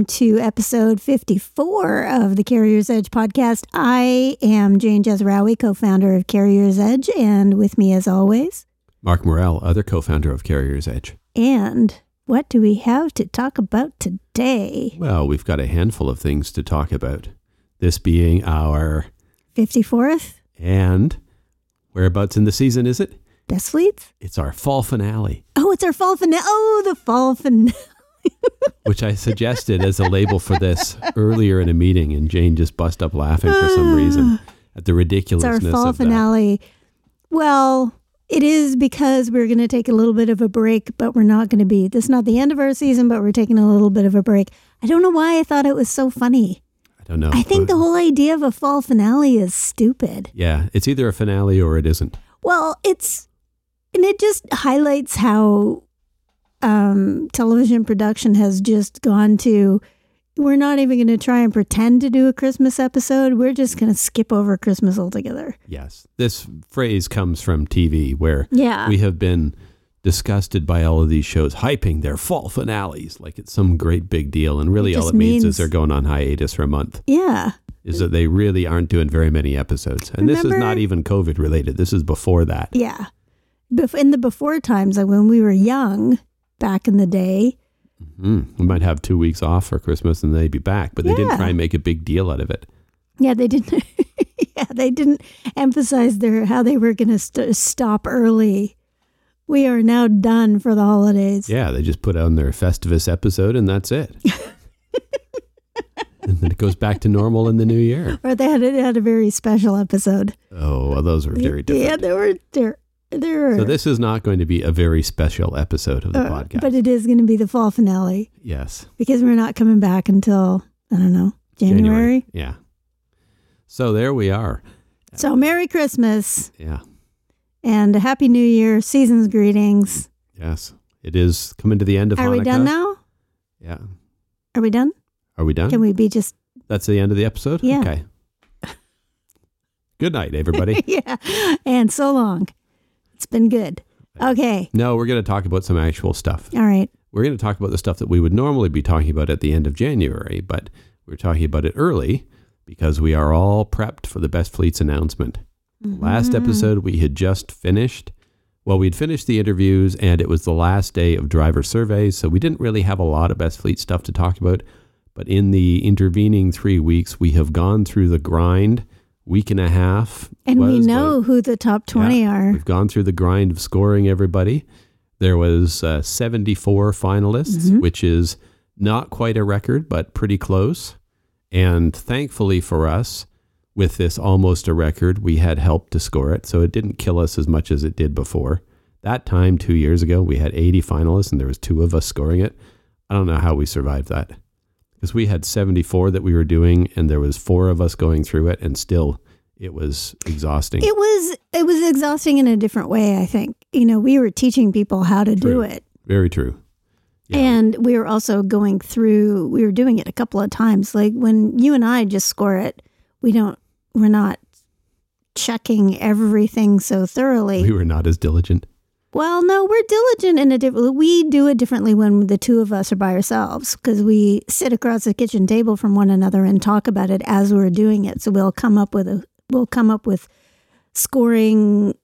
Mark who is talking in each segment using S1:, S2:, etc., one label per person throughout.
S1: welcome to episode 54 of the CarriersEdge podcast. I am Jane Jazrawy, co founder of CarriersEdge, and with me as always.
S2: Mark Murrell, other co founder of CarriersEdge.
S1: And what do we have to talk about today?
S2: Well, we've got a handful of things to talk about. This being our
S1: 54th?
S2: And whereabouts in the season is it?
S1: Best Fleets?
S2: It's our fall finale.
S1: Oh, it's our fall finale. Oh, the fall finale.
S2: which I suggested as a label for this earlier in a meeting, and Jane just bust up laughing for some reason ah, at the
S1: It's
S2: ridiculousness
S1: our fall
S2: of that.
S1: finale. Well, it is because we're going to take a little bit of a break, but we're not going to be. This is not the end of our season, but we're taking a little bit of a break. I don't know why I thought it was so funny.
S2: I don't know.
S1: I think the whole idea of a fall finale is stupid.
S2: yeah, it's either a finale or it isn't.
S1: Well, it's and it just highlights how um, television production has just gone to. We're not even going to try and pretend to do a Christmas episode. We're just going to skip over Christmas altogether.
S2: Yes, this phrase comes from TV, where
S1: Yeah.
S2: we have been disgusted by all of these shows hyping their fall finales like it's some great big deal, and really
S1: It
S2: all it means,
S1: means-
S2: is they're going on hiatus for a month.
S1: yeah.
S2: Is that they really aren't doing very many episodes, and this is not even COVID related. This is before that.
S1: Yeah. In the before times, like when we were young back in the day,
S2: Mm, we might have two weeks off for Christmas and they'd be back, but they didn't try and make a big deal out of it.
S1: yeah, they didn't. yeah, they didn't emphasize their how they were going to st- stop early. We are now done for the holidays.
S2: Yeah, they just put on their Festivus episode and that's it. and then it goes back to normal in the new year.
S1: Or they had, they had a very special episode.
S2: Oh, well, those were very different.
S1: Yeah, they were there. There.
S2: So this is not going to be a very special episode of the
S1: uh,
S2: podcast.
S1: but it is going to be the fall finale
S2: yes,
S1: because we're not coming back until I don't know January.
S2: Yeah. So there we are.
S1: So Merry Christmas
S2: Yeah.
S1: and a Happy New Year. Season's greetings.
S2: Yes. It is coming to the end of
S1: Are we done now?
S2: Yeah.
S1: Are we done?
S2: Are we done?
S1: Can we be just
S2: That's the end of the episode?
S1: Yeah.
S2: Okay. Good night, everybody.
S1: yeah? And so long. It's been good. Okay.
S2: no, we're going to talk about some actual stuff.
S1: All right.
S2: We're going to talk about the stuff that we would normally be talking about at the end of January, but we're talking about it early because we are all prepped for the Best Fleets announcement. Last
S1: Mm-hmm.
S2: episode, we had just finished. Well, we'd finished the interviews and it was the last day of driver surveys, so we didn't really have a lot of Best Fleet stuff to talk about. But in the intervening three weeks, we have gone through the grind. Week and a half.
S1: And we know who the top 20 are.
S2: We've gone through the grind of scoring everybody. There was uh, 74 finalists,
S1: Mhm.
S2: which is not quite a record, but pretty close. And thankfully for us, with this almost a record, we had help to score it. So it didn't kill us as much as it did before. That time, two years ago, we had 80 finalists and there was two of us scoring it. I don't know how we survived that. Because we had 74 that we were doing and there was four of us going through it and still it was exhausting.
S1: It was it was exhausting in a different way, I think. You know, we were teaching people how to do it.
S2: Very true. Yeah.
S1: And we were also going through we were doing it a couple of times. Like when you and I just score it, we don't we're not checking everything so thoroughly.
S2: we were not as diligent.
S1: Well, no, we're diligent in a different. We do it differently when the two of us are by ourselves because we sit across the kitchen table from one another and talk about it as we're doing it. So we'll come up with a we'll come up with scoring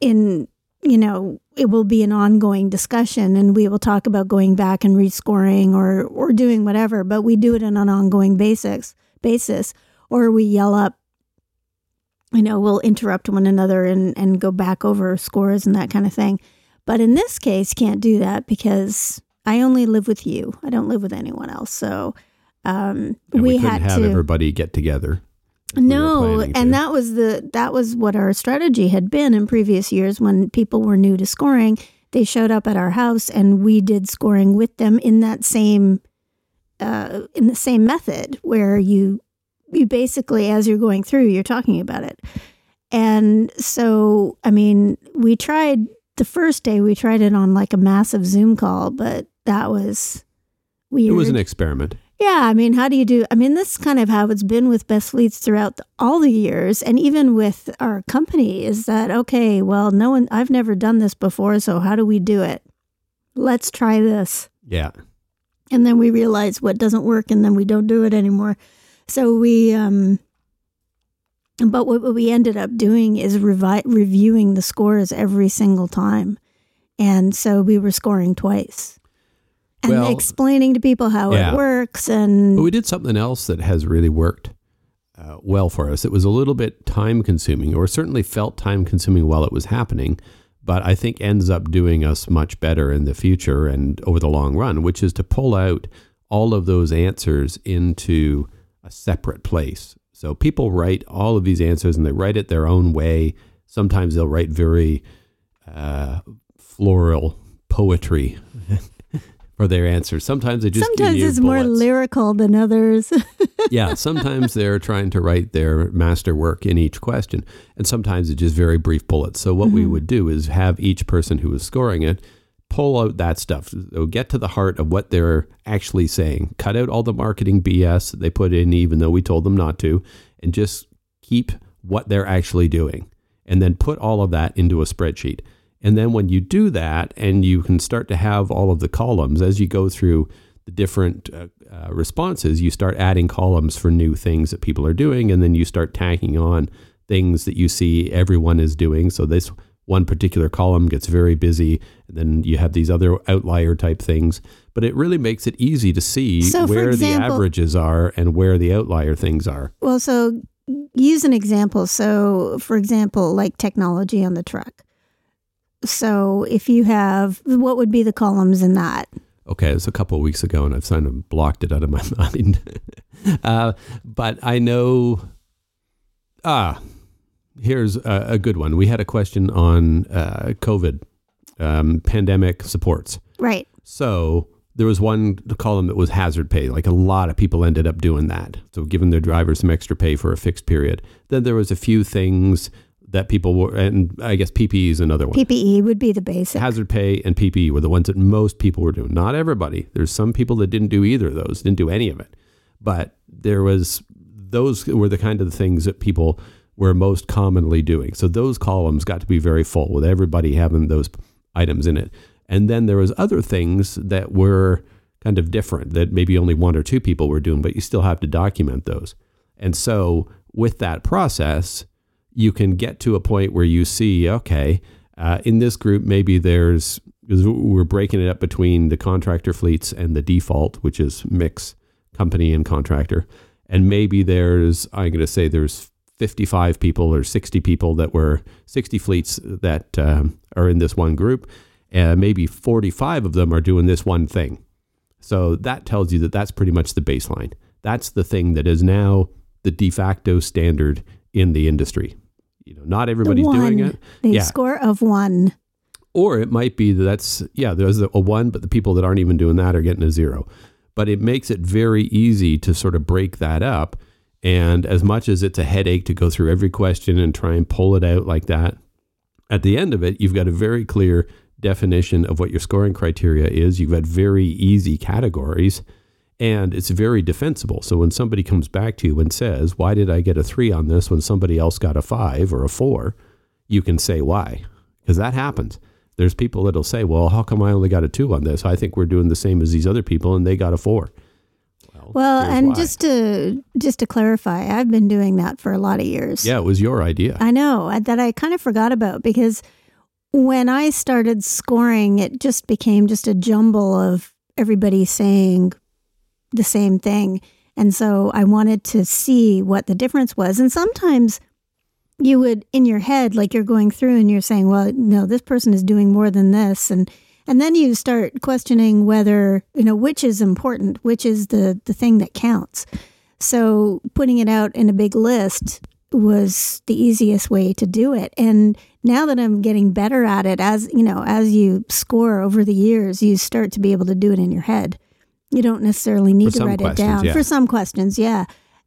S1: in you know it will be an ongoing discussion and we will talk about going back and rescoring or or doing whatever but we do it on an ongoing basis basis or we yell up you know we'll interrupt one another and and go back over scores and that kind of thing but in this case can't do that because i only live with you i don't live with anyone else so um
S2: we,
S1: we,
S2: couldn't
S1: had
S2: have
S1: to
S2: everybody get together. if we
S1: no, and
S2: to.
S1: that was the that was what our strategy had been in previous years when people were new to scoring. They showed up at our house and we did scoring with them in that same uh, in the same method where you you basically as you're going through you're talking about it. And so I mean, we tried the first day we tried it on like a massive Zoom call, but that was weird.
S2: It was an experiment.
S1: Yeah, I mean, how do you do? I mean, this is kind of how it's been with Best Fleets throughout the, all the years, and even with our company. Is that okay? Well, no one, I've never done this before, so how do we do it? Let's try this,
S2: Yeah.
S1: and then we realize what doesn't work, and then we don't do it anymore. So we, um, but what, we ended up doing is revi- reviewing the scores every single time, and so we were scoring twice. And
S2: Well,
S1: explaining to people how
S2: yeah.
S1: it works, and
S2: But we did something else that has really worked uh, well for us. It was a little bit time consuming, or certainly felt time consuming while it was happening, but I think ends up doing us much better in the future and over the long run, which is to pull out all of those answers into a separate place. So people write all of these answers and they write it their own way. Sometimes they'll write very uh, floral poetry for their answers. Sometimes they just
S1: Sometimes it's more lyrical than others.
S2: yeah, sometimes they're trying to write their masterwork in each question, and sometimes it's just very brief bullets. So what we
S1: Mm-hmm.
S2: would do is have each person who is scoring it pull out that stuff. So get to the heart of what they're actually saying. Cut out all the marketing BS that they put in, even though we told them not to, and just keep what they're actually doing, and then put all of that into a spreadsheet. And then when you do that, and you can start to have all of the columns as you go through the different uh, uh, responses, you start adding columns for new things that people are doing, and then you start tagging on things that you see everyone is doing. So this one particular column gets very busy, and then you have these other outlier type things. But it really makes it easy to see
S1: So,
S2: where
S1: example-
S2: the averages are and where the outlier things are.
S1: well, so use an example. So, for example, like technology on the truck. So, if you have, what would be the columns in that?
S2: Okay, it was a couple of weeks ago, and I've kind of blocked it out of my mind. uh, but I know. Ah, here's a, a good one. We had a question on uh, COVID um, pandemic supports.
S1: Right.
S2: So there was one column that was hazard pay. Like a lot of people ended up doing that. So giving their drivers some extra pay for a fixed period. Then there was a few things that people were, and I guess PPE is another one.
S1: PPE would be the basic.
S2: Hazard pay and PPE were the ones that most people were doing. Not everybody. There's some people that didn't do either of those, didn't do any of it. But there was those were the kind of things that people were most commonly doing. So those columns got to be very full with everybody having those items in it. And then there was other things that were kind of different that maybe only one or two people were doing, but you still have to document those. And so with that process, you can get to a point where you see, okay, uh, in this group, maybe there's, we're breaking it up between the contractor fleets and the default, which is mix company and contractor. And maybe there's, I'm going to say there's 55 people or 60 people that were 60 fleets that um, are in this one group. And maybe 45 of them are doing this one thing. So that tells you that that's pretty much the baseline. That's the thing that is now the de facto standard in the industry. You know, not everybody's
S1: one,
S2: doing it.
S1: The
S2: Yeah.
S1: score of one.
S2: Or it might be that that's, yeah, there's a one, but the people that aren't even doing that are getting a zero. But it makes it very easy to sort of break that up. And as much as it's a headache to go through every question and try and pull it out like that, at the end of it, you've got a very clear definition of what your scoring criteria is. You've got very easy categories and it's very defensible. So when somebody comes back to you and says, Why did I get a three on this when somebody else got a five or a four? You can say why, because that happens. There's people that'll say, Well, how come I only got a two on this? I think we're doing the same as these other people and they got a four.
S1: Well, and
S2: why.
S1: just to just to clarify, I've been doing that for a lot of years.
S2: Yeah, it was your idea.
S1: I know uh, that I kind of forgot about because when I started scoring, it just became just a jumble of everybody saying the same thing. And so I wanted to see what the difference was. And sometimes you would, in your head, like you're going through and you're saying, well, no, this person is doing more than this. And and then you start questioning whether, you know, which is important, which is the, the thing that counts. So putting it out in a big list was the easiest way to do it. And now that I'm getting better at it, as you know, as you score over the years, you start to be able to do it in your head. You don't necessarily need
S2: For
S1: to write it down
S2: yeah.
S1: for some questions. Yeah.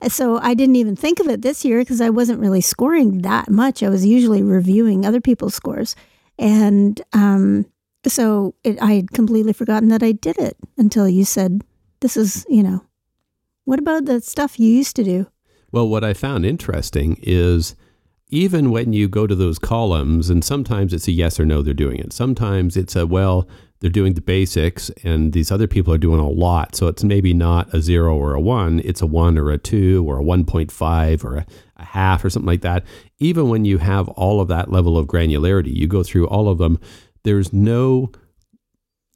S1: So I didn't even think of it this year because I wasn't really scoring that much. I was usually reviewing other people's scores. And um, so it, I had completely forgotten that I did it until you said, this is, you know, What about the stuff you used to do?
S2: Well, what I found interesting is even when you go to those columns, and sometimes it's a yes or no, they're doing it. Sometimes it's a, well, they're doing the basics, and these other people are doing a lot. So it's maybe not a zero or a one, it's a one or a two or a 1.5 or a, a half or something like that. Even when you have all of that level of granularity, you go through all of them, there's no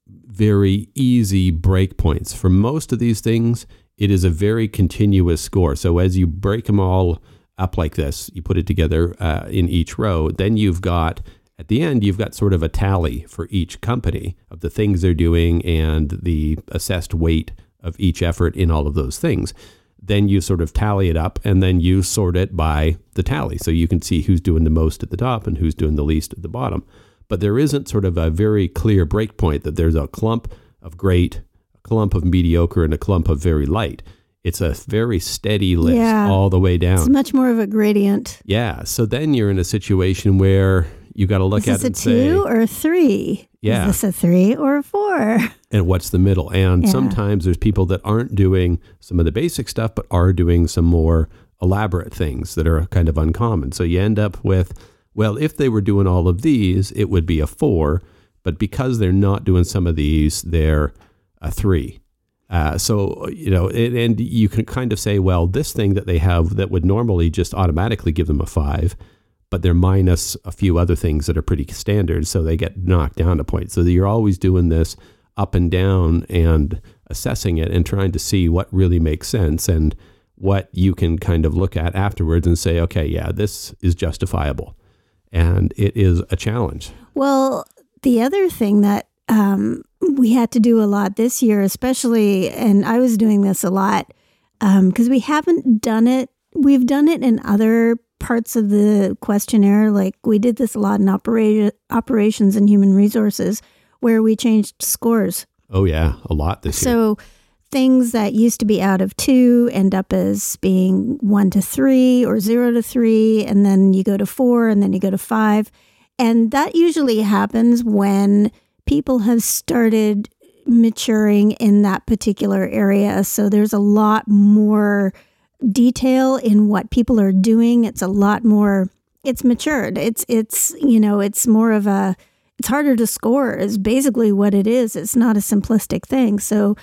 S2: very easy breakpoints. For most of these things, it is a very continuous score. So as you break them all up like this, you put it together uh, in each row, then you've got at the end, you've got sort of a tally for each company of the things they're doing and the assessed weight of each effort in all of those things. Then you sort of tally it up and then you sort it by the tally. So you can see who's doing the most at the top and who's doing the least at the bottom. But there isn't sort of a very clear breakpoint that there's a clump of great, a clump of mediocre, and a clump of very light. It's a very steady list
S1: Yeah.
S2: all the way down.
S1: It's much more of a gradient.
S2: yeah. So then you're in a situation where you got to look
S1: Is
S2: at
S1: this a
S2: and say,
S1: two or a three?
S2: Yeah.
S1: Is this a three or a four?
S2: and what's the middle. And
S1: Yeah.
S2: sometimes there's people that aren't doing some of the basic stuff, but are doing some more elaborate things that are kind of uncommon. So you end up with, well, if they were doing all of these, it would be a four, but because they're not doing some of these, they're a three. Uh, so you know, and you can kind of say, well, this thing that they have that would normally just automatically give them a five, but they're minus a few other things that are pretty standard, so they get knocked down a point. So you're always doing this up and down and assessing it and trying to see what really makes sense and what you can kind of look at afterwards and say, okay, yeah, this is justifiable. And it is a challenge.
S1: Well, the other thing that um, we had to do a lot this year, especially, and I was doing this a lot because we haven't done it. We've done it in other parts of the questionnaire. Like we did this a lot in opera- operations and human resources, where we changed scores.
S2: Oh, yeah, a lot this year.
S1: So things that used to be out of two end up as being one to three or zero to three, and then you go to four, and then you go to five. And that usually happens when people have started maturing in that particular area. So there's a lot more detail in what people are doing. It's a lot more it's matured. It's it's you know, it's more of a it's harder to score is basically what it is. It's not a simplistic thing. So,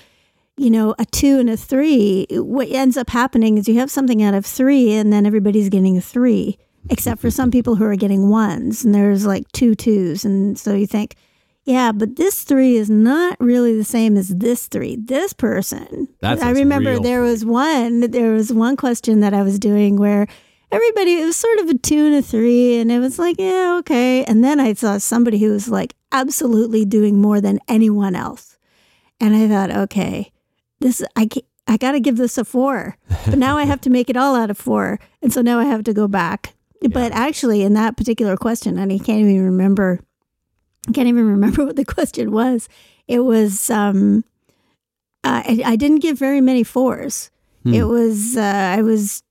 S1: you know, a two and a three, what ends up happening is you have something out of three and then everybody's getting a three, except for some people who are getting ones and there's like two twos. And so you think, yeah, but this three is not really the same as this three. This person.
S2: That's
S1: I remember
S2: real
S1: there was one, there was one question that I was doing where everybody it was sort of a two and a three and it was like yeah okay and then i saw somebody who was like absolutely doing more than anyone else and i thought okay this i i gotta give this a four but now i have to make it all out of four and so now i have to go back but actually in that particular question and i can't even remember i can't even remember what the question was it was um i, I didn't give very many fours
S2: Hmm.
S1: it was uh, i was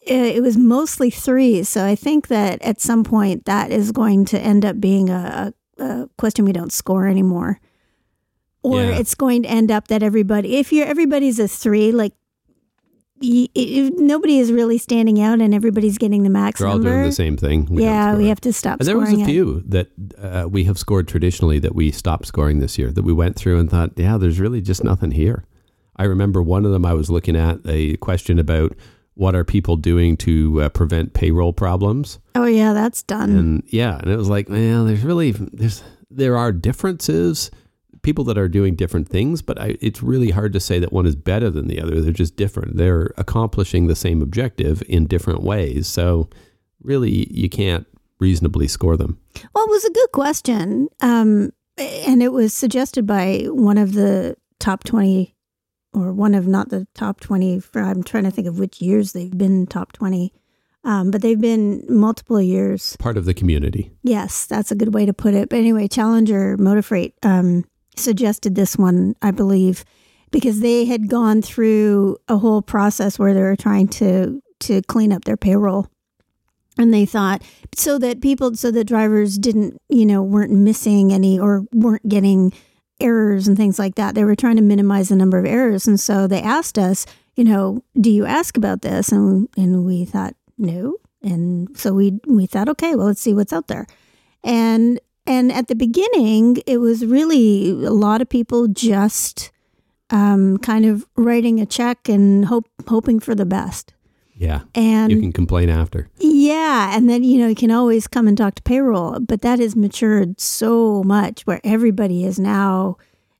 S1: it it was mostly threes. So I think that at some point that is going to end up being a, a, a question we don't score anymore. Or
S2: Yeah.
S1: it's going to end up that everybody, if you're everybody's a three, like y- if nobody is really standing out and everybody's getting the max
S2: They're all
S1: number.
S2: doing the same thing. We
S1: yeah, we have to stop
S2: And there was a
S1: it.
S2: few that uh, we have scored traditionally that we stopped scoring this year. That we went through and thought, yeah, there's really just nothing here. I remember one of them. I was looking at a question about what are people doing to uh, prevent payroll problems,
S1: Oh yeah, that's done.
S2: and yeah, and it was like, well, there's really there's there are differences. People that are doing different things, but I, it's really hard to say that one is better than the other. They're just different. They're accomplishing the same objective in different ways. So, really, you can't reasonably score them.
S1: Well, it was a good question. Um, and it was suggested by one of the top 20, or one of not the top 20. For, I'm trying to think of which years they've been top 20. Um, but they've been multiple years.
S2: Part of the community.
S1: Yes, that's a good way to put it. But anyway, Challenger Motor Freight um, suggested this one, I believe, because they had gone through a whole process where they were trying to to clean up their payroll. And they thought so that people, so that drivers didn't, you know, weren't missing any or weren't getting errors and things like that. They were trying to minimize the number of errors. And so they asked us, you know, do you ask about this? And and we thought no, and so we we thought, okay, well, let's see what's out there, and and at the beginning, it was really a lot of people just um, kind of writing a check and hope hoping for the best.
S2: Yeah.
S1: And
S2: you can complain after.
S1: Yeah, and then you know you can always come and talk to payroll, but that has matured so much where everybody is now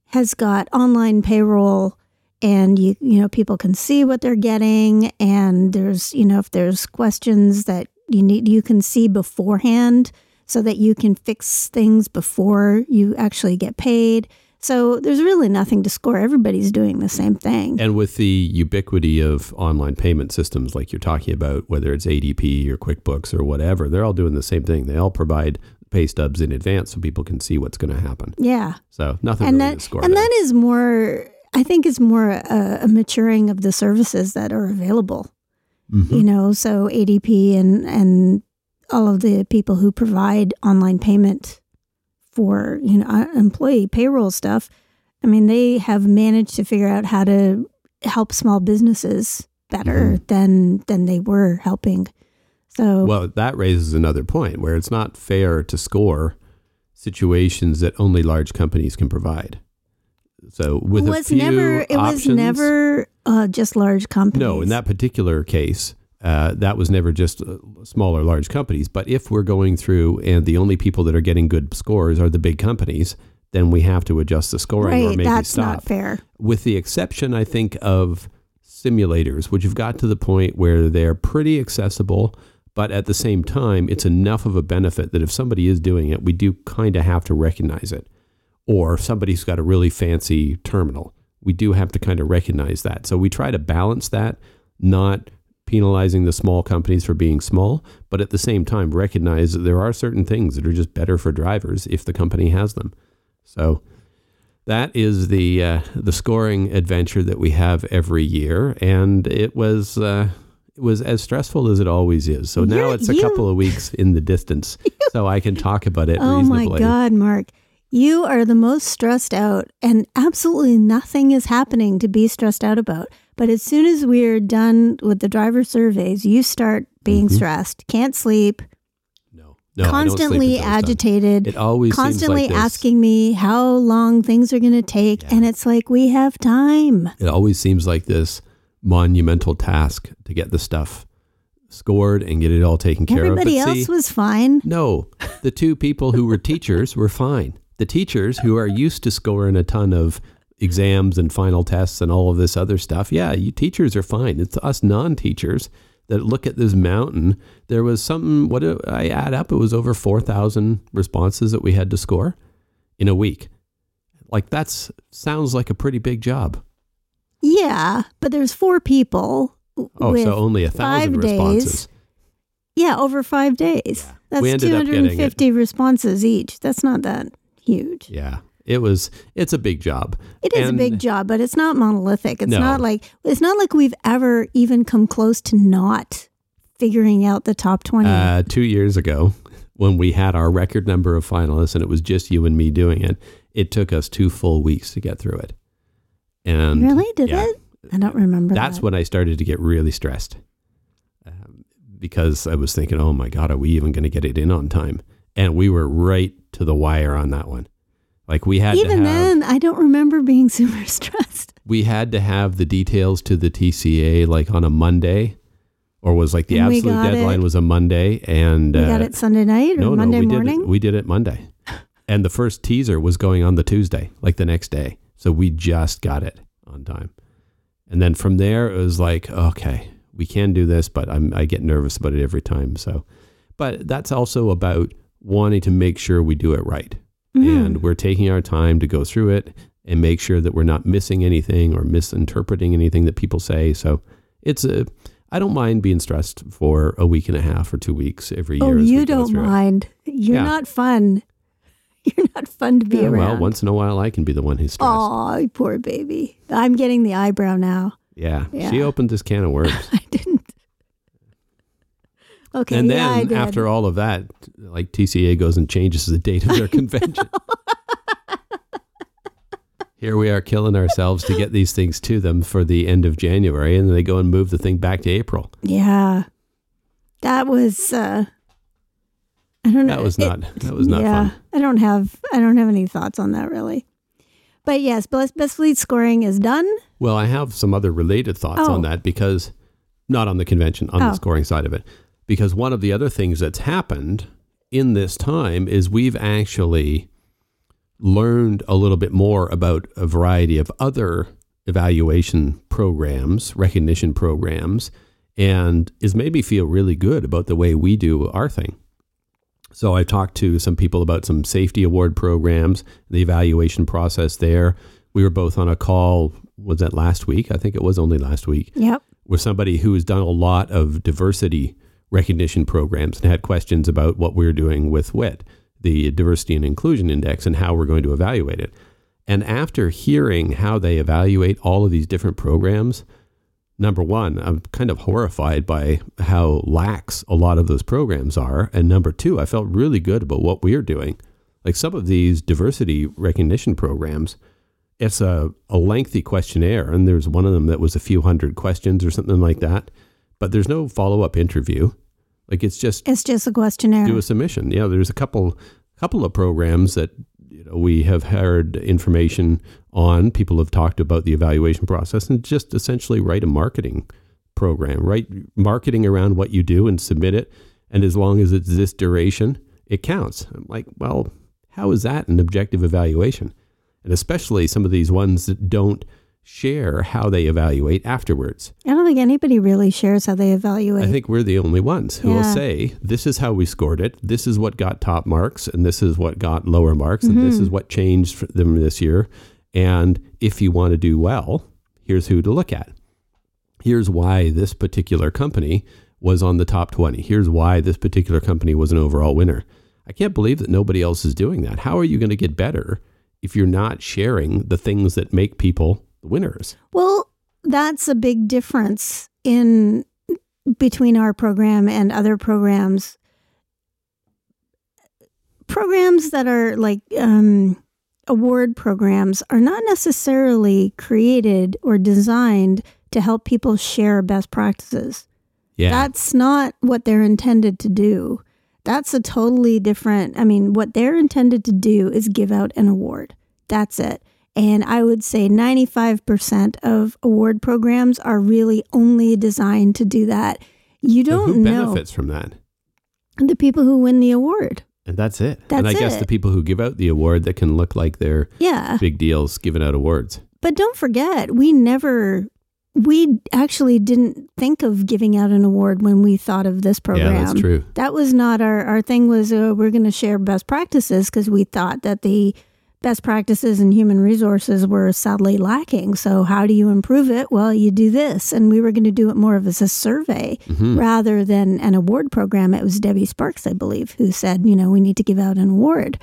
S1: has got online payroll and you you know people can see what they're getting and there's you know if there's questions that you need you can see beforehand so that you can fix things before you actually get paid. So there's really nothing to score. Everybody's doing the same thing.
S2: And with the ubiquity of online payment systems like you're talking about, whether it's ADP or QuickBooks or whatever, they're all doing the same thing. They all provide pay stubs in advance so people can see what's going to happen.
S1: Yeah.
S2: So nothing
S1: and
S2: really
S1: that,
S2: to score.
S1: And
S2: there.
S1: that is more, I think, is more a, a maturing of the services that are available.
S2: Mhm.
S1: You know, so ADP and and all of the people who provide online payment for you know uh, employee payroll stuff. I mean, they have managed to figure out how to help small businesses better than than they were helping. So
S2: Well, that raises another point where it's not fair to score situations that only large companies can provide. So with
S1: it was never it was never uh, just large companies.
S2: No, in that particular case, uh, that was never just uh, small or large companies. But if we're going through and the only people that are getting good scores are the big companies, then we have to adjust the scoring or
S1: right,
S2: maybe
S1: that's
S2: stop.
S1: not fair.
S2: With the exception, I think, of simulators, which have got to the point where they're pretty accessible. But at the same time, it's enough of a benefit that if somebody is doing it, we do kind of have to recognize it. Or if somebody's got a really fancy terminal, we do have to kind of recognize that. So we try to balance that, not penalizing the small companies for being small, but at the same time recognize that there are certain things that are just better for drivers if the company has them. So that is the uh, the scoring adventure that we have every year, and it was uh, it was as stressful as it always is. So now
S1: You're-
S2: it's a
S1: you-
S2: couple of weeks in the distance, so I can talk about it
S1: Oh my. God, Mark. You are the most stressed out, and absolutely nothing is happening to be stressed out about. But as soon as we're done with the driver surveys, you start being
S2: Mm-hmm.
S1: stressed, can't sleep,
S2: No, no, I don't sleep
S1: constantly
S2: times.
S1: agitated,
S2: It always seems
S1: constantly
S2: like
S1: asking me how long things are going to take.
S2: Yeah.
S1: And it's like, we have time.
S2: It always seems like this monumental task to get the stuff scored and get it all taken care
S1: Everybody
S2: of. Everybody
S1: else
S2: see,
S1: was fine.
S2: No, the two people who were teachers were fine. The teachers who are used to scoring a ton of exams and final tests and all of this other stuff, yeah, you teachers are fine. It's us non-teachers that look at this mountain. There was something. What did I add up? It was over four thousand responses that we had to score in a week. Like that's sounds like a pretty big job.
S1: Yeah, but there's four people.
S2: Oh, so only a thousand
S1: five days.
S2: responses.
S1: Yeah, over five days. That's
S2: We ended up getting it.
S1: 250 responses each. That's not that huge.
S2: Yeah, it was. It's a big job.
S1: It is
S2: And-
S1: a big job, but it's not monolithic. It's
S2: No.
S1: not like it's not like we've ever even come close to not figuring out the top 20.
S2: Uh, two years ago, when we had our record number of finalists, and it was just you and me doing it, it took us two full weeks to get through it. And
S1: really? Did
S2: yeah,
S1: it? I don't remember
S2: That's
S1: that.
S2: when I started to get really stressed um, because I was thinking, "Oh my god, are we even going to get it in on time?" And we were right to the wire on that one. Like we had to
S1: Even
S2: have,
S1: then, I don't remember being super stressed.
S2: we had to have the details to the TCA like on a Monday, or was like the
S1: And
S2: absolute deadline
S1: it-
S2: was a Monday, and
S1: We
S2: uh,
S1: got it Sunday night or
S2: no,
S1: Monday
S2: no, we
S1: morning.
S2: Did it, we did it Monday, and the first teaser was going on the Tuesday, like the next day. So we just got it on time, and then from there it was like, okay, we can do this, but I'm I get nervous about it every time. So, but that's also about wanting to make sure we do it right,
S1: Mhm.
S2: and we're taking our time to go through it and make sure that we're not missing anything or misinterpreting anything that people say. So it's a I don't mind being stressed for a week and a half or two weeks every year.
S1: Oh, you don't
S2: through it.
S1: mind. You're
S2: Yeah.
S1: not fun. You're not fun to be
S2: Yeah,
S1: around.
S2: well, once in a while, I can be the one who's stressed.
S1: Oh, poor baby. I'm getting the eyebrow now.
S2: Yeah.
S1: Yeah.
S2: she opened this can of worms.
S1: Okay,
S2: and then
S1: did.
S2: after all of that, like TCA goes and changes the date of their convention. Here we are killing ourselves to get these things to them for the end of January, and then they go and move the thing back to April.
S1: Yeah. That was uh I don't know.
S2: That was
S1: It-
S2: not that was not
S1: yeah,
S2: fun.
S1: I don't have I don't have any thoughts on that really. But yes, best, best fleet scoring is done.
S2: Well, I have some other related thoughts
S1: Oh.
S2: on that because not on the convention, on
S1: Oh.
S2: the scoring side of it. Because one of the other things that's happened in this time is we've actually learned a little bit more about a variety of other evaluation programs, recognition programs, and is made me feel really good about the way we do our thing. So I talked to some people about some safety award programs, the evaluation process there. We were both on a call, was that last week? I think it was only last week,
S1: Yep.
S2: with somebody who has done a lot of diversity recognition programs and had questions about what we're doing with WIT, the Diversity and Inclusion Index, and how we're going to evaluate it. And after hearing how they evaluate all of these different programs, number one, I'm kind of horrified by how lax a lot of those programs are. And number two, I felt really good about what we're doing. Like some of these diversity recognition programs, it's a, a lengthy questionnaire, and there's one of them that was a few hundred questions or something like that. But there's no follow up interview. Like it's just
S1: It's just a questionnaire.
S2: do a submission. Yeah, there's a couple couple of programs that you know we have heard information on. People have talked about the evaluation process and just essentially write a marketing program, write marketing around what you do and submit it. And as long as it's this duration, it counts. I'm like, well, how is that an objective evaluation? And especially some of these ones that don't share how they evaluate afterwards.
S1: I don't think anybody really shares how they evaluate.
S2: I think we're the only ones who will say, this is how we scored it. This is what got top marks, and this is what got lower marks, and
S1: Mm-hmm.
S2: this is what changed for them this year. And if you want to do well, here's who to look at. Here's why this particular company was on the top 20. Here's why this particular company was an overall winner. I can't believe that nobody else is doing that. How are you going to get better if you're not sharing the things that make people winners?
S1: Well, that's a big difference in between our program and other programs. Programs that are like um, award programs are not necessarily created or designed to help people share best practices.
S2: Yeah.
S1: That's not what they're intended to do. That's a totally different. I mean, what they're intended to do is give out an award. That's it. And I would say 95% of award programs are really only designed to do that. You don't
S2: who
S1: know
S2: benefits from that?
S1: the people who win the award.
S2: And that's it. That's and I
S1: That's
S2: guess the people who give out the award that can look like they're
S1: Yeah.
S2: big deals giving out awards.
S1: But don't forget, we never, we actually didn't think of giving out an award when we thought of this program.
S2: Yeah, that's true.
S1: That was not our, our thing was uh, we're going to share best practices because we thought that the best practices in human resources were sadly lacking. So how do you improve it? Well, you do this. And we were going to do it more of as a survey
S2: Mhm.
S1: rather than an award program. It was Debbie Sparks, I believe, who said, you know, we need to give out an award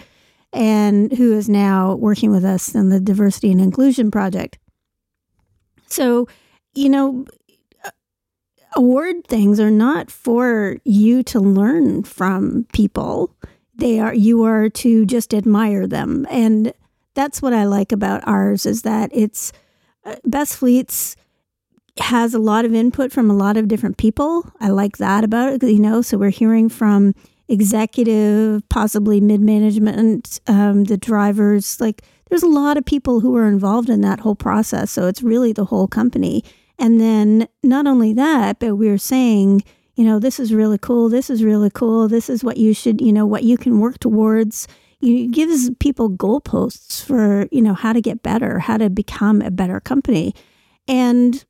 S1: and who is now working with us in the Diversity and Inclusion Project. So, you know, award things are not for you to learn from people. They are you are to just admire them. And that's what I like about ours is that it's uh, Best Fleets has a lot of input from a lot of different people. I like that about it, you know. So we're hearing from executive, possibly mid management, um, the drivers. Like there's a lot of people who are involved in that whole process. So it's really the whole company. And then not only that, but we're saying, you know, this is really cool. This is really cool. This is what you should, you know, what you can work towards. It gives people goalposts for, you know, how to get better, how to become a better company. And,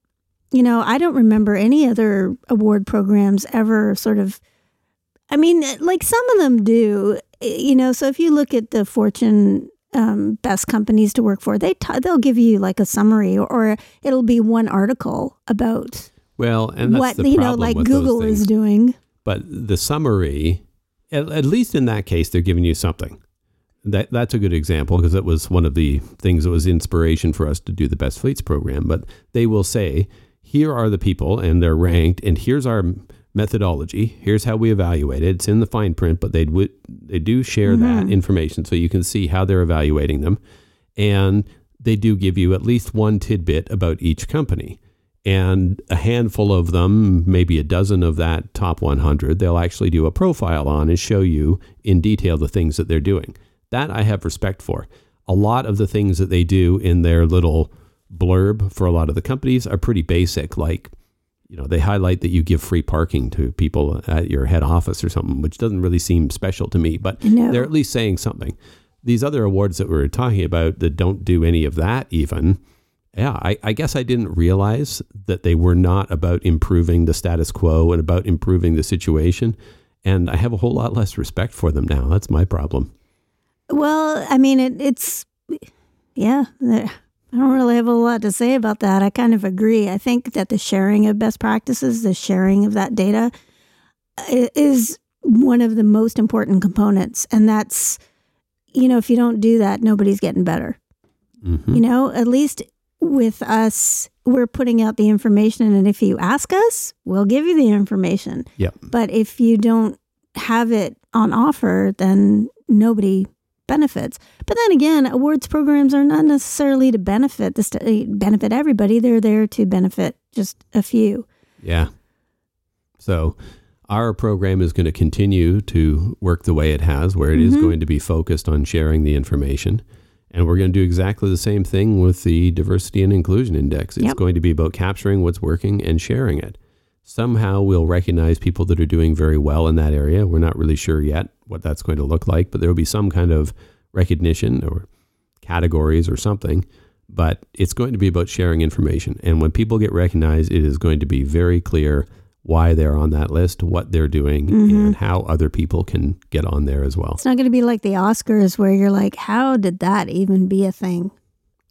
S1: you know, I don't remember any other award programs ever sort of I mean, like some of them do, you know. So if you look at the Fortune um, best companies to work for, they t- they'll give you like a summary, or, or it'll be one article about
S2: Well, and that's
S1: what
S2: the
S1: you know, like Google is doing.
S2: But the summary, at, at least in that case, they're giving you something. That that's a good example because it was one of the things that was inspiration for us to do the best fleets program. But they will say, here are the people, and they're ranked, and here's our methodology. Here's how we evaluate it. It's in the fine print, but they would they do share that mm-hmm. information so you can see how they're evaluating them, and they do give you at least one tidbit about each company. And a handful of them, maybe a dozen of that top 100, they'll actually do a profile on and show you in detail the things that they're doing. That I have respect for. A lot of the things that they do in their little blurb for a lot of the companies are pretty basic, like you know, they highlight that you give free parking to people at your head office or something, which doesn't really seem special to me, but
S1: No.
S2: they're at least saying something. These other awards that we were talking about that don't do any of that, even, yeah, I, I guess I didn't realize that they were not about improving the status quo and about improving the situation. And I have a whole lot less respect for them now. That's my problem.
S1: Well, I mean, it, it's, yeah, I don't really have a lot to say about that. I kind of agree. I think that the sharing of best practices, the sharing of that data is one of the most important components. And that's, you know, if you don't do that, nobody's getting better.
S2: hmm
S1: You know, at least with us, we're putting out the information. And if you ask us, we'll give you the information.
S2: Yep.
S1: But if you don't have it on offer, then nobody benefits. But then again, awards programs are not necessarily to benefit the st- benefit everybody. They're there to benefit just a few.
S2: Yeah. So our program is going to continue to work the way it has, where it is
S1: Mhm.
S2: going to be focused on sharing the information. And we're going to do exactly the same thing with the Diversity and Inclusion Index. It's
S1: Yep.
S2: going to be about capturing what's working and sharing it. Somehow we'll recognize people that are doing very well in that area. We're not really sure yet what that's going to look like, but there will be some kind of recognition or categories or something. But it's going to be about sharing information. And when people get recognized, it is going to be very clear why they're on that list, what they're doing,
S1: Mhm.
S2: and how other people can get on there as well.
S1: It's not going to be like the Oscars where you're like, how did that even be a thing?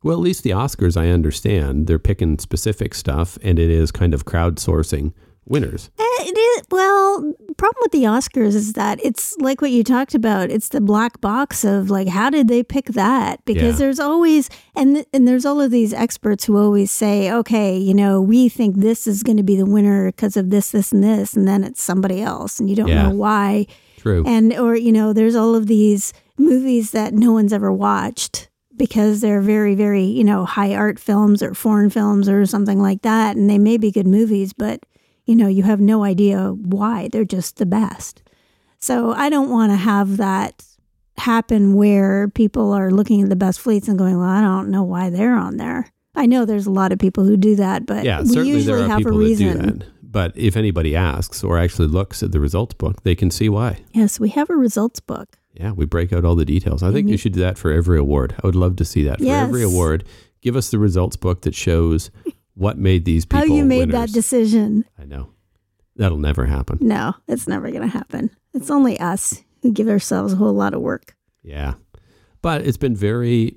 S2: Well, at least the Oscars, I understand. They're picking specific stuff, and it is kind of crowdsourcing winners.
S1: Eh, It is, well, problem with the Oscars is that it's like what you talked about. It's the black box of like, how did they pick that? Because
S2: Yeah.
S1: there's always and th- and there's all of these experts who always say, okay, you know, we think this is going to be the winner because of this, this, and this, and then it's somebody else, and you don't
S2: Yeah.
S1: know why.
S2: True.
S1: And or you know, there's all of these movies that no one's ever watched because they're very, very you know high art films or foreign films or something like that, and they may be good movies, but you know, you have no idea why. They're just the best. So I don't want to have that happen where people are looking at the best fleets and going, well, I don't know why they're on there. I know there's a lot of people who do that, but
S2: yeah,
S1: we
S2: certainly
S1: usually
S2: there are
S1: have a reason.
S2: do that. But if anybody asks or actually looks at the results book, they can see why.
S1: Yes, we have a results book.
S2: Yeah, we break out all the details. I think
S1: And
S2: you
S1: you-
S2: should do that for every award. I would love to see that for every award. Give us the results book that shows what made these people
S1: How you made
S2: winners.
S1: that decision.
S2: I know. That'll never happen.
S1: No, it's never going to happen. It's only us who give ourselves a whole lot of work.
S2: Yeah. But it's been very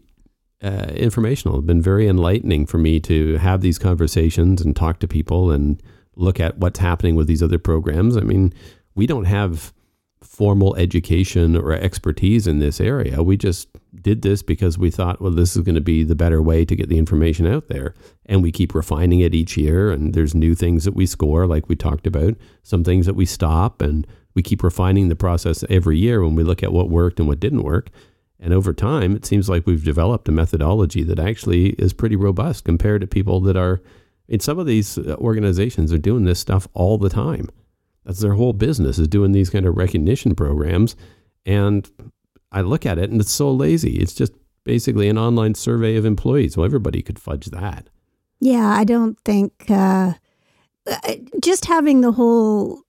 S2: uh, informational. It's been very enlightening for me to have these conversations and talk to people and look at what's happening with these other programs. I mean, we don't have formal education or expertise in this area. We just did this because we thought, well, this is going to be the better way to get the information out there. And we keep refining it each year. And there's new things that we score, like we talked about, some things that we stop. And we keep refining the process every year when we look at what worked and what didn't work. And over time, it seems like we've developed a methodology that actually is pretty robust compared to people that are in some of these uh, organizations are doing this stuff all the time. That's their whole business is doing these kind of recognition programs. And I look at it and it's so lazy. It's just basically an online survey of employees. Well, everybody could fudge that.
S1: Yeah, I don't think uh, uh, just having the whole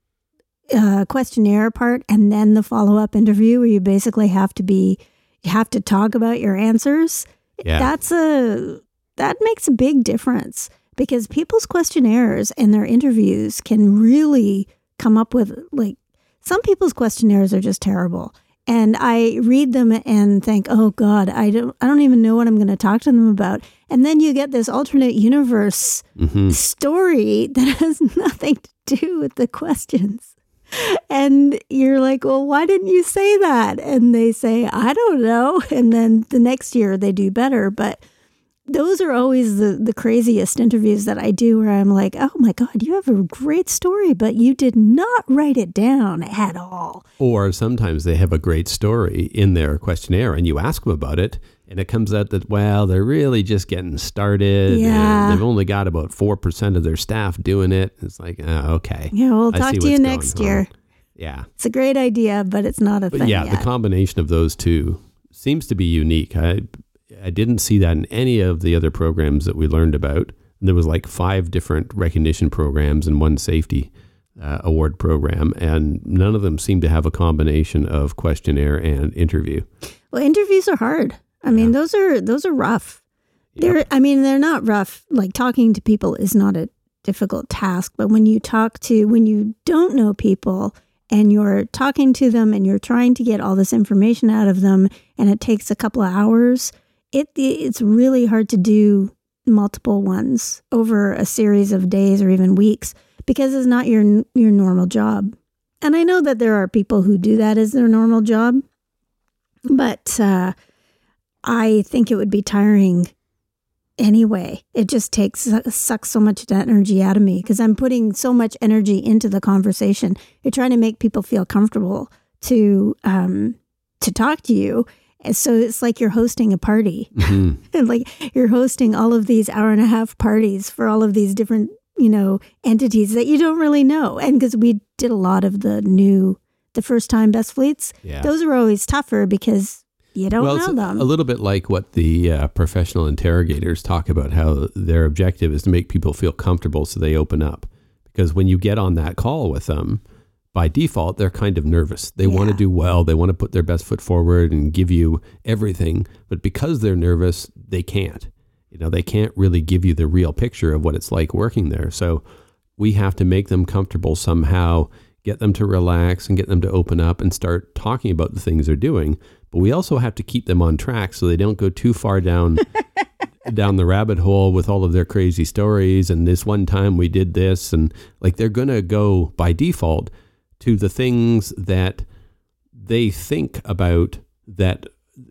S1: uh, questionnaire part and then the follow up interview where you basically have to be, you have to talk about your answers.
S2: Yeah.
S1: That's a, that makes a big difference because people's questionnaires and their interviews can really come up with like, some people's questionnaires are just terrible. And I read them and think, "Oh God, I don't, I don't even know what I'm going to talk to them about." And then you get this alternate universe
S2: hmm
S1: story that has nothing to do with the questions. And you're like, well, why didn't you say that? And they say, I don't know. And then the next year they do better. But those are always the, the craziest interviews that I do where I'm like, oh my God, you have a great story, but you did not write it down at all.
S2: Or sometimes they have a great story in their questionnaire and you ask them about it and it comes out that well they're really just getting started
S1: Yeah.
S2: and they've only got about 4% of their staff doing it it's like oh, okay
S1: Yeah, we'll
S2: I
S1: talk to you next year.
S2: on. yeah
S1: It's a great idea, but it's not a
S2: but
S1: thing.
S2: yeah
S1: yet.
S2: the combination of those two seems to be unique i i didn't see that in any of the other programs that we learned about there was like five different recognition programs and one safety uh, award program and none of them seemed to have a combination of questionnaire and interview
S1: well, interviews are hard. I mean,
S2: Yeah.
S1: those are those are rough.
S2: Yep.
S1: They're I mean, they're not rough. Like talking to people is not a difficult task, but when you talk to when you don't know people and you're talking to them and you're trying to get all this information out of them and it takes a couple of hours, it it's really hard to do multiple ones over a series of days or even weeks because it's not your your normal job. And I know that there are people who do that as their normal job, but uh, I think it would be tiring anyway. It just takes sucks so much energy out of me because I'm putting so much energy into the conversation. You're trying to make people feel comfortable to um, to talk to you. So it's like you're hosting a party.
S2: Mhm.
S1: And like you're hosting all of these hour and a half parties for all of these different, you know, entities that you don't really know. And because we did a lot of the new, the first time best fleets,
S2: yeah
S1: those are always tougher because you don't
S2: well,
S1: know them.
S2: a little bit like what the uh, professional interrogators talk about how their objective is to make people feel comfortable so they open up. Because when you get on that call with them, by default, they're kind of nervous. They want to do well, they want to put their best foot forward and give you everything. But because they're nervous, they can't. You know, they can't really give you the real picture of what it's like working there. So we have to make them comfortable somehow, get them to relax and get them to open up and start talking about the things they're doing. But we also have to keep them on track so they don't go too far down down the rabbit hole with all of their crazy stories and this one time we did this and like they're going to go by default to the things that they think about that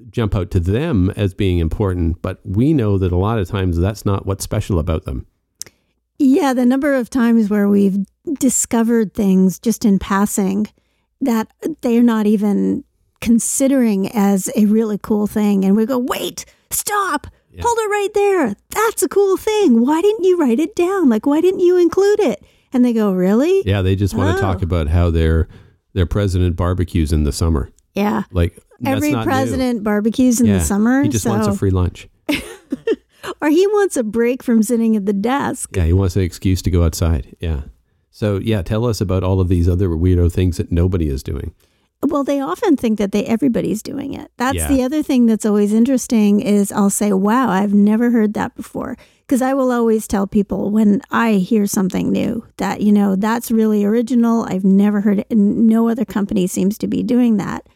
S2: jump out to them as being important but we know that a lot of times that's not what's special about them
S1: Yeah, the number of times where we've discovered things just in passing that they're not even considering as a really cool thing. And we go, wait, stop,
S2: Yeah.
S1: hold it right there. That's a cool thing. Why didn't you write it down? Like, why didn't you include it? And they go, really?
S2: yeah they just want to talk
S1: Oh.
S2: about how their their president barbecues in the summer
S1: Yeah.
S2: like that's
S1: Every
S2: not new.
S1: president barbecues in
S2: Yeah,
S1: the summer.
S2: he just wants a free lunch
S1: or he wants a break from sitting at the desk.
S2: Yeah, he wants an excuse to go outside. Yeah. So yeah, tell us about all of these other weirdo things that nobody is doing.
S1: Well, they often think that they everybody's doing it. That's
S2: Yeah.
S1: the other thing that's always interesting is I'll say, "Wow, I've never heard that before." Because I will always tell people when I hear something new that you know that's really original. I've never heard it, and no other company seems to be doing that.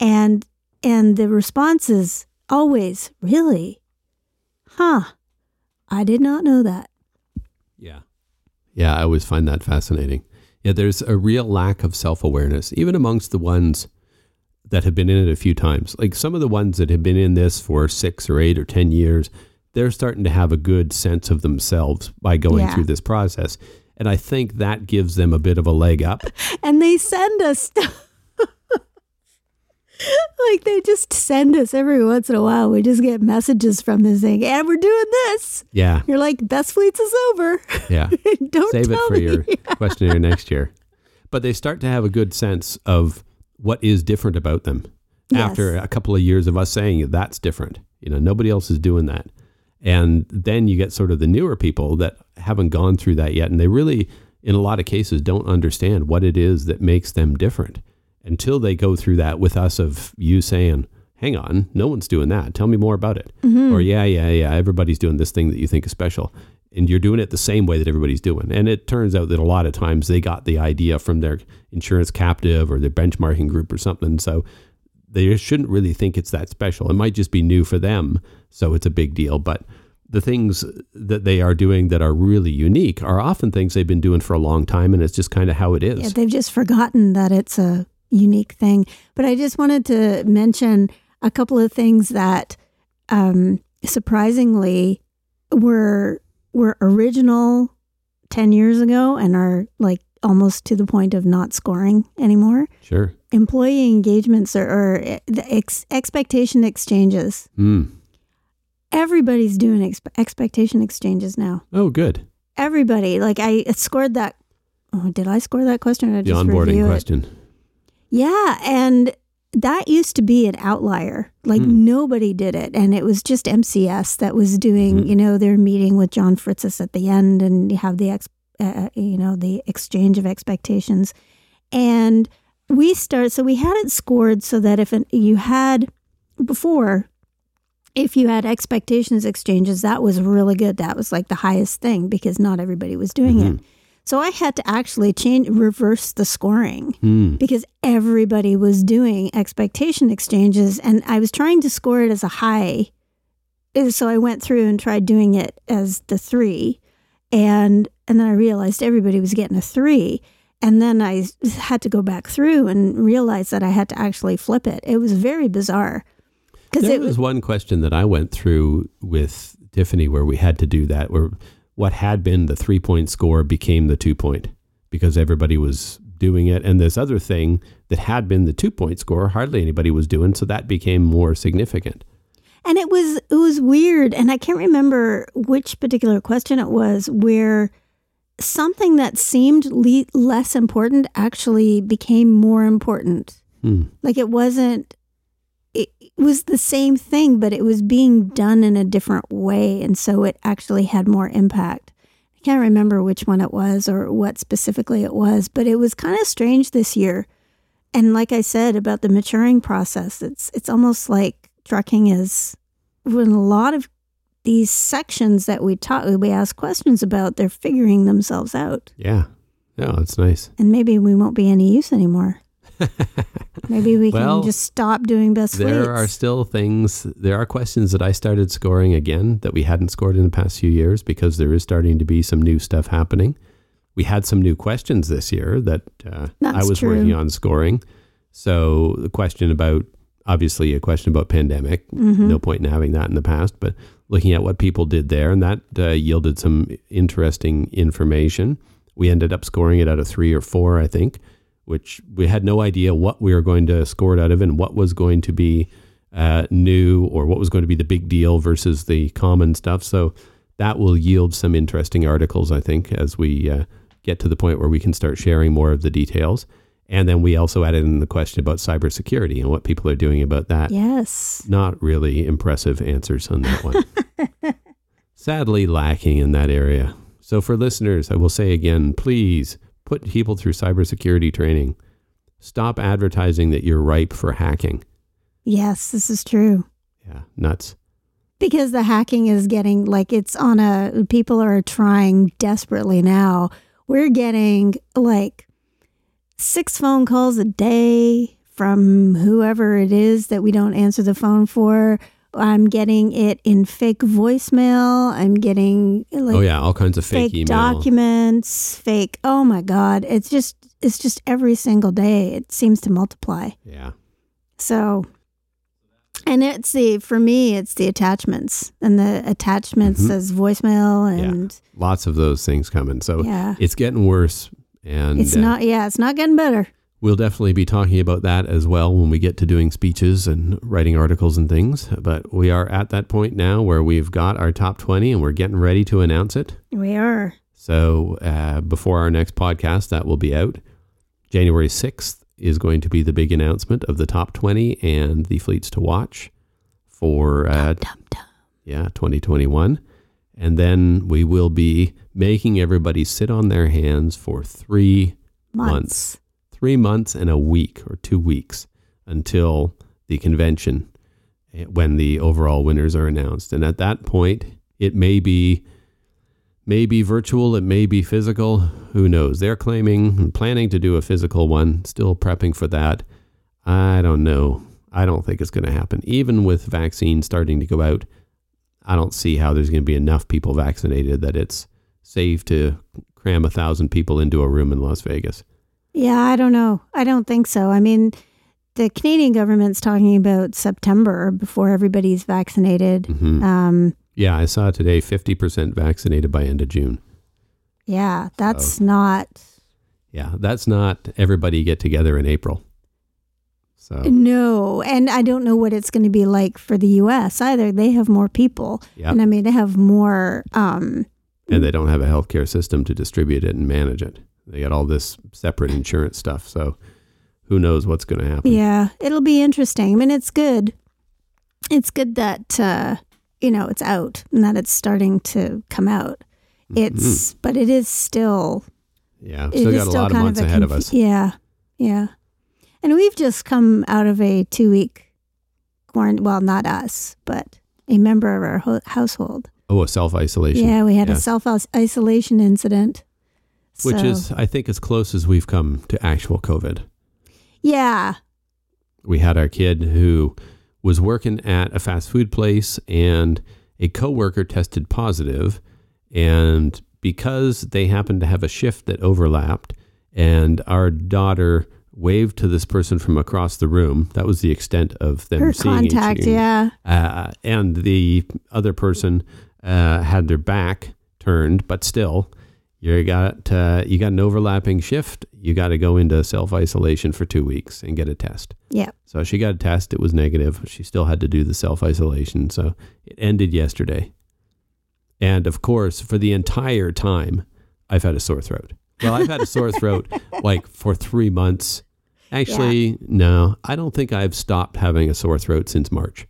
S1: And and the response is always, "Really? Huh? I did not know that."
S2: Yeah. Yeah, I always find that fascinating. Yeah, there's a real lack of self awareness, even amongst the ones that have been in it a few times. Like some of the ones that have been in this for six or eight or 10 years, they're starting to have a good sense of themselves by going
S1: Yeah.
S2: through this process. And I think that gives them a bit of a leg up.
S1: and they send us stuff. like they just send us every once in a while. We just get messages from this thing, and we're doing this.
S2: Yeah.
S1: You're like, best fleets is over.
S2: Yeah.
S1: Don't
S2: Save it for
S1: me.
S2: your questionnaire next year. But they start to have a good sense of what is different about them
S1: Yes.
S2: after a couple of years of us saying that's different. You know, nobody else is doing that. And then you get sort of the newer people that haven't gone through that yet. And they really, in a lot of cases, don't understand what it is that makes them different until they go through that with us of you saying, hang on, no one's doing that. Tell me more about it.
S1: Mm-hmm.
S2: Or, yeah, yeah, yeah, everybody's doing this thing that you think is special. And you're doing it the same way that everybody's doing. And it turns out that a lot of times they got the idea from their insurance captive or their benchmarking group or something. So they shouldn't really think it's that special. It might just be new for them. So it's a big deal. But the things that they are doing that are really unique are often things they've been doing for a long time. And it's just kind of how it is.
S1: Yeah, they've just forgotten that it's a unique thing. But I just wanted to mention a couple of things that um, surprisingly were were original 10 years ago and are like almost to the point of not scoring anymore.
S2: Sure.
S1: Employee engagements or, or the ex- expectation exchanges.
S2: Mm.
S1: everybody's doing ex- expectation exchanges now.
S2: Oh, good.
S1: Everybody, like I scored that. Oh, did I score that question? Or
S2: The
S1: just
S2: onboarding
S1: review it?
S2: question.
S1: Yeah, and that used to be an outlier. Like
S2: Hmm.
S1: nobody did it, and it was just MCS that was doing.
S2: Mhm.
S1: You know, their meeting with John Fritzis at the end, and you have the ex, uh, you know, the exchange of expectations, and we start. So we had it scored so that if an, you had before. If you had expectations exchanges, that was really good. That was like the highest thing because not everybody was doing it.
S2: Mhm.
S1: So I had to actually change, reverse the scoring
S2: Hmm.
S1: because everybody was doing expectation exchanges and I was trying to score it as a high. So I went through and tried doing it as the three and and then I realized everybody was getting a three. And then I had to go back through and realize that I had to actually flip it. It was very bizarre. Because
S2: There
S1: it
S2: was
S1: was
S2: one question that I went through with Tiffany where we had to do that, where what had been the three point score became the two point because everybody was doing it. And this other thing that had been the two point score, hardly anybody was doing. So that became more significant.
S1: and it was it was weird and I can't remember which particular question it was where something that seemed le- less important actually became more important.
S2: Hmm.
S1: Like it wasn't, it, it was the same thing, but it was being done in a different way. And so it actually had more impact. I can't remember which one it was or what specifically it was, but it was kind of strange this year. And like I said about the maturing process, it's it's almost like trucking is when a lot of these sections that we talk we ask questions about, they're figuring themselves out.
S2: Yeah. Yeah, it's nice.
S1: And maybe we won't be any use anymore. Maybe we
S2: Well,
S1: can just stop doing best
S2: There
S1: fleets.
S2: are still things, there are questions that I started scoring again that we hadn't scored in the past few years because there is starting to be some new stuff happening. We had some new questions this year that uh, I was
S1: true.
S2: working on scoring. So the question about, obviously, a question about pandemic,
S1: Mhm.
S2: no point in having that in the past, but looking at what people did there, and that uh, yielded some interesting information. We ended up scoring it out of three or four, I think, which we had no idea what we were going to score it out of and what was going to be uh, new or what was going to be the big deal versus the common stuff. So that will yield some interesting articles, I think, as we uh, get to the point where we can start sharing more of the details. And then we also added in the question about cybersecurity and what people are doing about that
S1: Yes.
S2: not really impressive answers on that one. Sadly, lacking in that area. So, for listeners, I will say again please put people through cybersecurity training. Stop advertising that you're ripe for hacking.
S1: Yes, this is true.
S2: Yeah, nuts.
S1: Because the hacking is getting like it's on a people are trying desperately now. We're getting like six phone calls a day from whoever it is that we don't answer the phone for. I'm getting it in fake voicemail. I'm getting like
S2: oh, yeah, all kinds of fake,
S1: fake, documents, fake. Oh my god, it's just it's just every single day it seems to multiply.
S2: Yeah.
S1: So and it's the for me it's the attachments and the attachments
S2: Mhm.
S1: as voicemail and
S2: Lots of those things coming. So,
S1: yeah.
S2: it's getting worse. And
S1: It's
S2: uh,
S1: not yeah, it's not getting better.
S2: We'll definitely be talking about that as well when we get to doing speeches and writing articles and things. But we are at that point now where we've got our top 20 and we're getting ready to announce it.
S1: We are.
S2: So uh, before our next podcast, that will be out. January 6th is going to be the big announcement of the top 20 and the fleets to watch for uh,
S1: Dum, dum.
S2: yeah 2021. And then we will be making everybody sit on their hands for three
S1: Months.
S2: months. three months and a week or two weeks until the convention eh, when the overall winners are announced. And at that point, it may be may be virtual, it may be physical. Who knows? They're claiming and planning to do a physical one, still prepping for that. I don't know. I don't think it's going to happen. Even with vaccines starting to go out, I don't see how there's going to be enough people vaccinated that it's safe to cram a thousand people into a room in Las Vegas.
S1: Yeah, I don't know. I don't think so. I mean, the Canadian government's talking about September before everybody's vaccinated.
S2: hmm
S1: Um,
S2: Yeah, I saw today 50% vaccinated by end of June.
S1: yeah, that's not.
S2: Yeah, that's not everybody get together in April. So
S1: No, and I don't know what it's going to be like for the U.S. either. They have more people,
S2: yeah,
S1: and I mean they have more. Um,
S2: and they don't have a healthcare system to distribute it and manage it. They got all this separate insurance stuff. So who knows what's going to happen?
S1: yeah, it'll be interesting. I mean, it's good. It's good that uh, you know it's out and that it's starting to come out. It's, but it is still
S2: Yeah, Mm-hmm. still got a
S1: still
S2: lot of months
S1: a
S2: ahead of us.
S1: Yeah, yeah. And we've just come out of a two week quarantine. Well, not us, but a member of our ho- household.
S2: Oh, a self isolation.
S1: Yeah, we had
S2: Yeah.
S1: a self isolation incident.
S2: Which
S1: So,
S2: is, I think, as close as we've come to actual COVID.
S1: yeah,
S2: we had our kid who was working at a fast food place and a coworker tested positive and because they happened to have a shift that overlapped and our daughter waved to this person from across the room that was the extent of them
S1: her
S2: seeing each
S1: contact.
S2: other.
S1: Yeah,
S2: uh, and the other person uh, had their back turned, but still, you got uh, you got an overlapping shift. You got to go into self isolation for two weeks and get a test.
S1: yeah.
S2: So she got a test. It was negative. She still had to do the self isolation. So it ended yesterday. And of course, for the entire time, I've had a sore throat. Well, I've had a sore throat like for three months. Actually, no, I don't think I've stopped having a sore throat since March.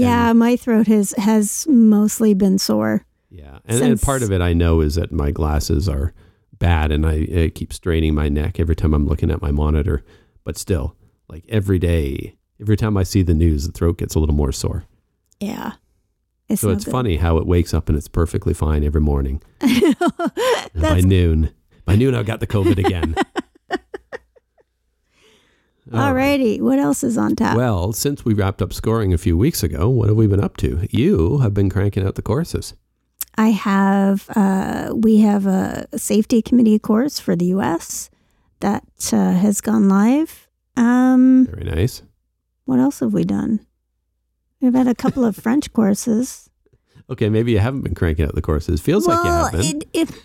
S1: Yeah, my throat has has mostly been sore.
S2: Yeah, and, and part of it I know is that my glasses are bad, and I, I keep straining my neck every time I'm looking at my monitor. But still, like every day, every time I see the news, the throat gets a little more sore.
S1: Yeah, it's
S2: So
S1: no
S2: it's
S1: good.
S2: funny how it wakes up and it's perfectly fine every morning. By noon, by noon I've got the COVID again. All right.
S1: alrighty. What else is on tap?
S2: Well, since we wrapped up scoring a few weeks ago, what have we been up to? You have been cranking out the courses.
S1: I have. Uh, we have a safety committee course for the U.S. that uh, has gone live. Um,
S2: Very nice.
S1: what else have we done? We've had a couple of French courses.
S2: Okay, maybe you haven't been cranking out the courses. Feels like you have been.
S1: it, it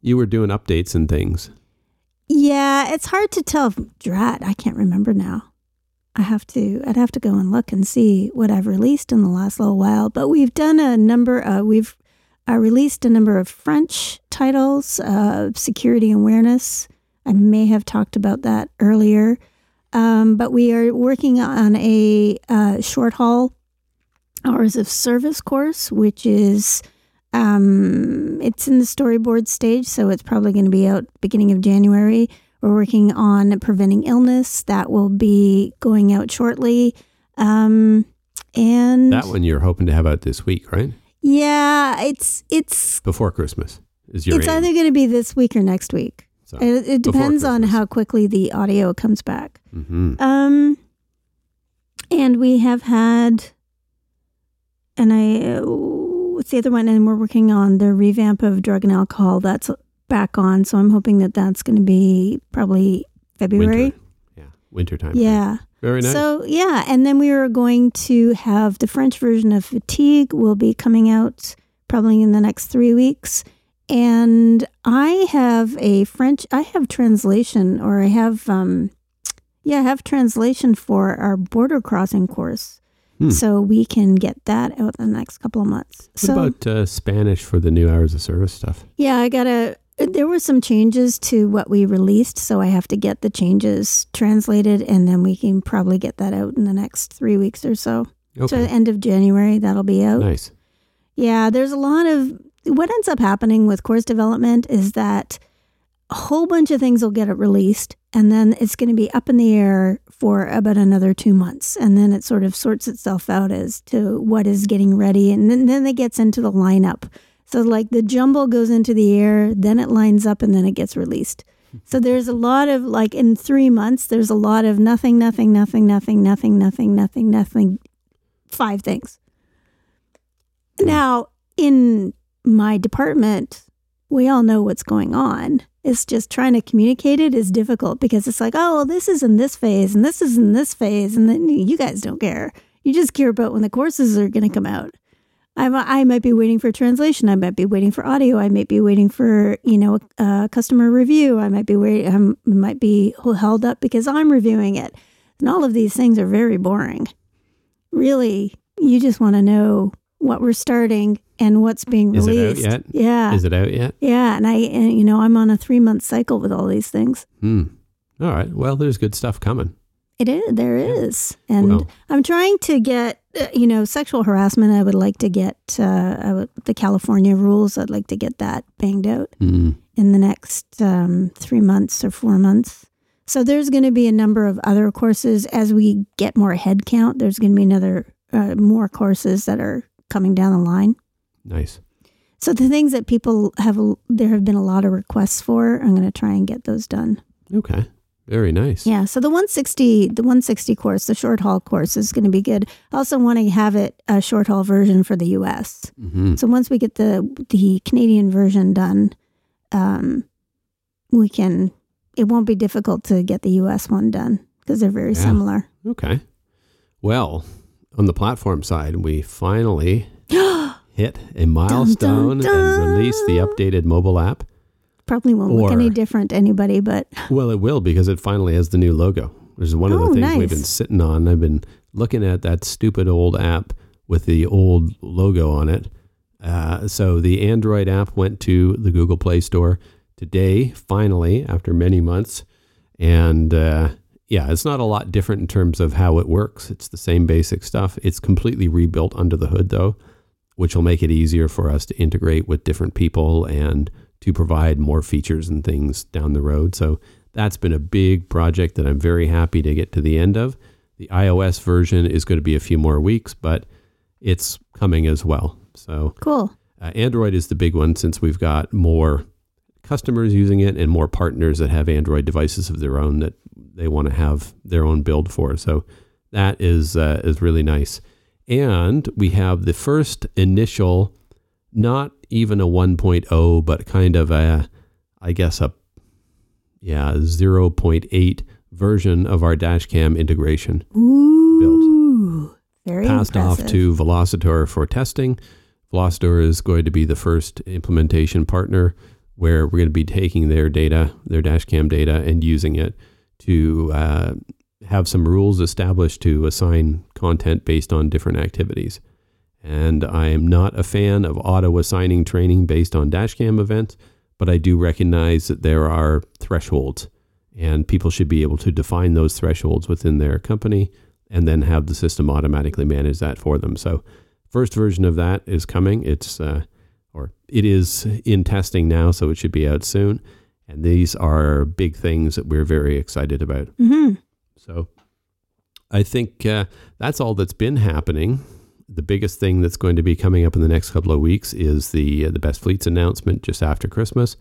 S2: you were doing updates and things.
S1: Yeah, it's hard to tell. Drat, I can't remember now. I have to. I'd have to go and look and see what I've released in the last little while. But we've done a number. Uh, we've uh, released a number of French titles, uh, security awareness. I may have talked about that earlier, um, but we are working on a uh, short haul hours of service course, which is um, it's in the storyboard stage, so it's probably going to be out beginning of January. We're working on preventing illness that will be going out shortly, um, and
S2: That one you're hoping to have out this week, right?
S1: yeah, it's it's
S2: Before Christmas is your
S1: it's
S2: aim.
S1: either going to be this week or next week.
S2: So,
S1: It, it depends on how quickly the audio comes back.
S2: hmm
S1: Um, and we have had, and I, uh, what's the other one? And we're working on the revamp of drug and alcohol. That's back on. So I'm hoping that that's going to be probably February.
S2: Winter. Yeah, winter time.
S1: Yeah.
S2: Very nice.
S1: So yeah, and then we are going to have the French version of Fatigue will be coming out probably in the next three weeks. And I have a French. I have translation, or I have, um, yeah, I have translation for our border crossing course.
S2: Hmm.
S1: So we can get that out in the next couple of months.
S2: what
S1: so
S2: about uh, Spanish for the new hours of service stuff?
S1: yeah, I gotta. There were some changes to what we released, so I have to get the changes translated, and then we can probably get that out in the next three weeks or so. So
S2: Okay.
S1: end of January, that'll be out.
S2: nice.
S1: Yeah, there's a lot of what ends up happening with course development is that a whole bunch of things will get it released, and then it's going to be up in the air for about another two months, and then it sort of sorts itself out as to what is getting ready, and then, then it gets into the lineup. So like the jumble goes into the air, then it lines up, and then it gets released. So there's a lot of like in three months, there's a lot of nothing, nothing, nothing, nothing, nothing, nothing, nothing, nothing, five things. Now, in my department, we all know what's going on. It's just trying to communicate it is difficult because it's like, oh, well, this is in this phase and this is in this phase. And then you guys don't care. You just care about when the courses are going to come out. I, I might be waiting for translation. I might be waiting for audio. I might be waiting for, you know, a customer review. I might be waiting, I might be held up because I'm reviewing it. And all of these things are very boring. Really, you just want to know what we're starting and what's being
S2: Is it out
S1: released.
S2: yet?
S1: Yeah.
S2: Is it out yet?
S1: yeah. And I, and, you know, I'm on a three month cycle with all these things.
S2: Hmm. All right. Well, there's good stuff coming.
S1: It is. There is, and
S2: Well.
S1: I'm trying to get, uh, you know, sexual harassment. I would like to get uh, would, the California rules. I'd like to get that banged out
S2: Hmm.
S1: in the next um, three months or four months. So there's going to be a number of other courses as we get more head count. There's going to be another uh, more courses that are coming down the line.
S2: Nice.
S1: So the things that people have, there have been a lot of requests for. I'm going to try and get those done.
S2: Okay. Very nice.
S1: Yeah, so the 160, the 160 course, the short haul course is going to be good. I also want to have it a short haul version for the U.S.
S2: hmm
S1: So once we get the the Canadian version done, um, we can. It won't be difficult to get the U.S. one done because they're very
S2: Yeah.
S1: similar.
S2: Okay. Well, on the platform side, we finally hit a milestone
S1: dun.
S2: and released the updated mobile app.
S1: Probably won't look any different to anybody, but
S2: Well, it will because it finally has the new logo. Which is one of the
S1: Oh,
S2: things we've been sitting on. I've been looking at that stupid old app with the old logo on it. Uh, so the Android app went to the Google Play Store today, finally, after many months. And uh, yeah, it's not a lot different in terms of how it works. It's the same basic stuff. It's completely rebuilt under the hood, though, which will make it easier for us to integrate with different people and to provide more features and things down the road. So that's been a big project that I'm very happy to get to the end of. The iOS version is going to be a few more weeks, but it's coming as well. So
S1: cool.
S2: uh, Android is the big one since we've got more customers using it and more partners that have Android devices of their own that they want to have their own build for. So that is uh, is really nice. And we have the first initial, not even a 1.0, but kind of a, I guess a, yeah, 0.8 version of our dashcam integration
S1: Ooh, very
S2: passed
S1: impressive.
S2: off to Velocitor for testing. Velocitor is going to be the first implementation partner where we're going to be taking their data, their dashcam data, and using it to uh, have some rules established to assign content based on different activities. And I am not a fan of auto assigning training based on dashcam events, but I do recognize that there are thresholds, and people should be able to define those thresholds within their company and then have the system automatically manage that for them. So, first version of that is coming. It's uh, or it is in testing now, so it should be out soon. And these are big things that we're very excited about.
S1: hmm
S2: So, I think uh, that's all that's been happening. The biggest thing that's going to be coming up in the next couple of weeks is the uh, the best fleets announcement just after Christmas,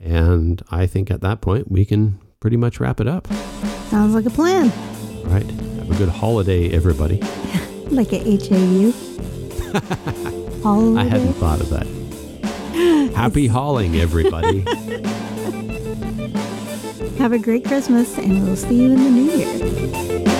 S2: and I think at that point we can pretty much wrap it up.
S1: Sounds like a plan.
S2: All right, have a good holiday, everybody.
S1: Like a HAU. All
S2: I hadn't thought of that. Happy hauling, everybody.
S1: Have a great Christmas, and we'll see you in the new year.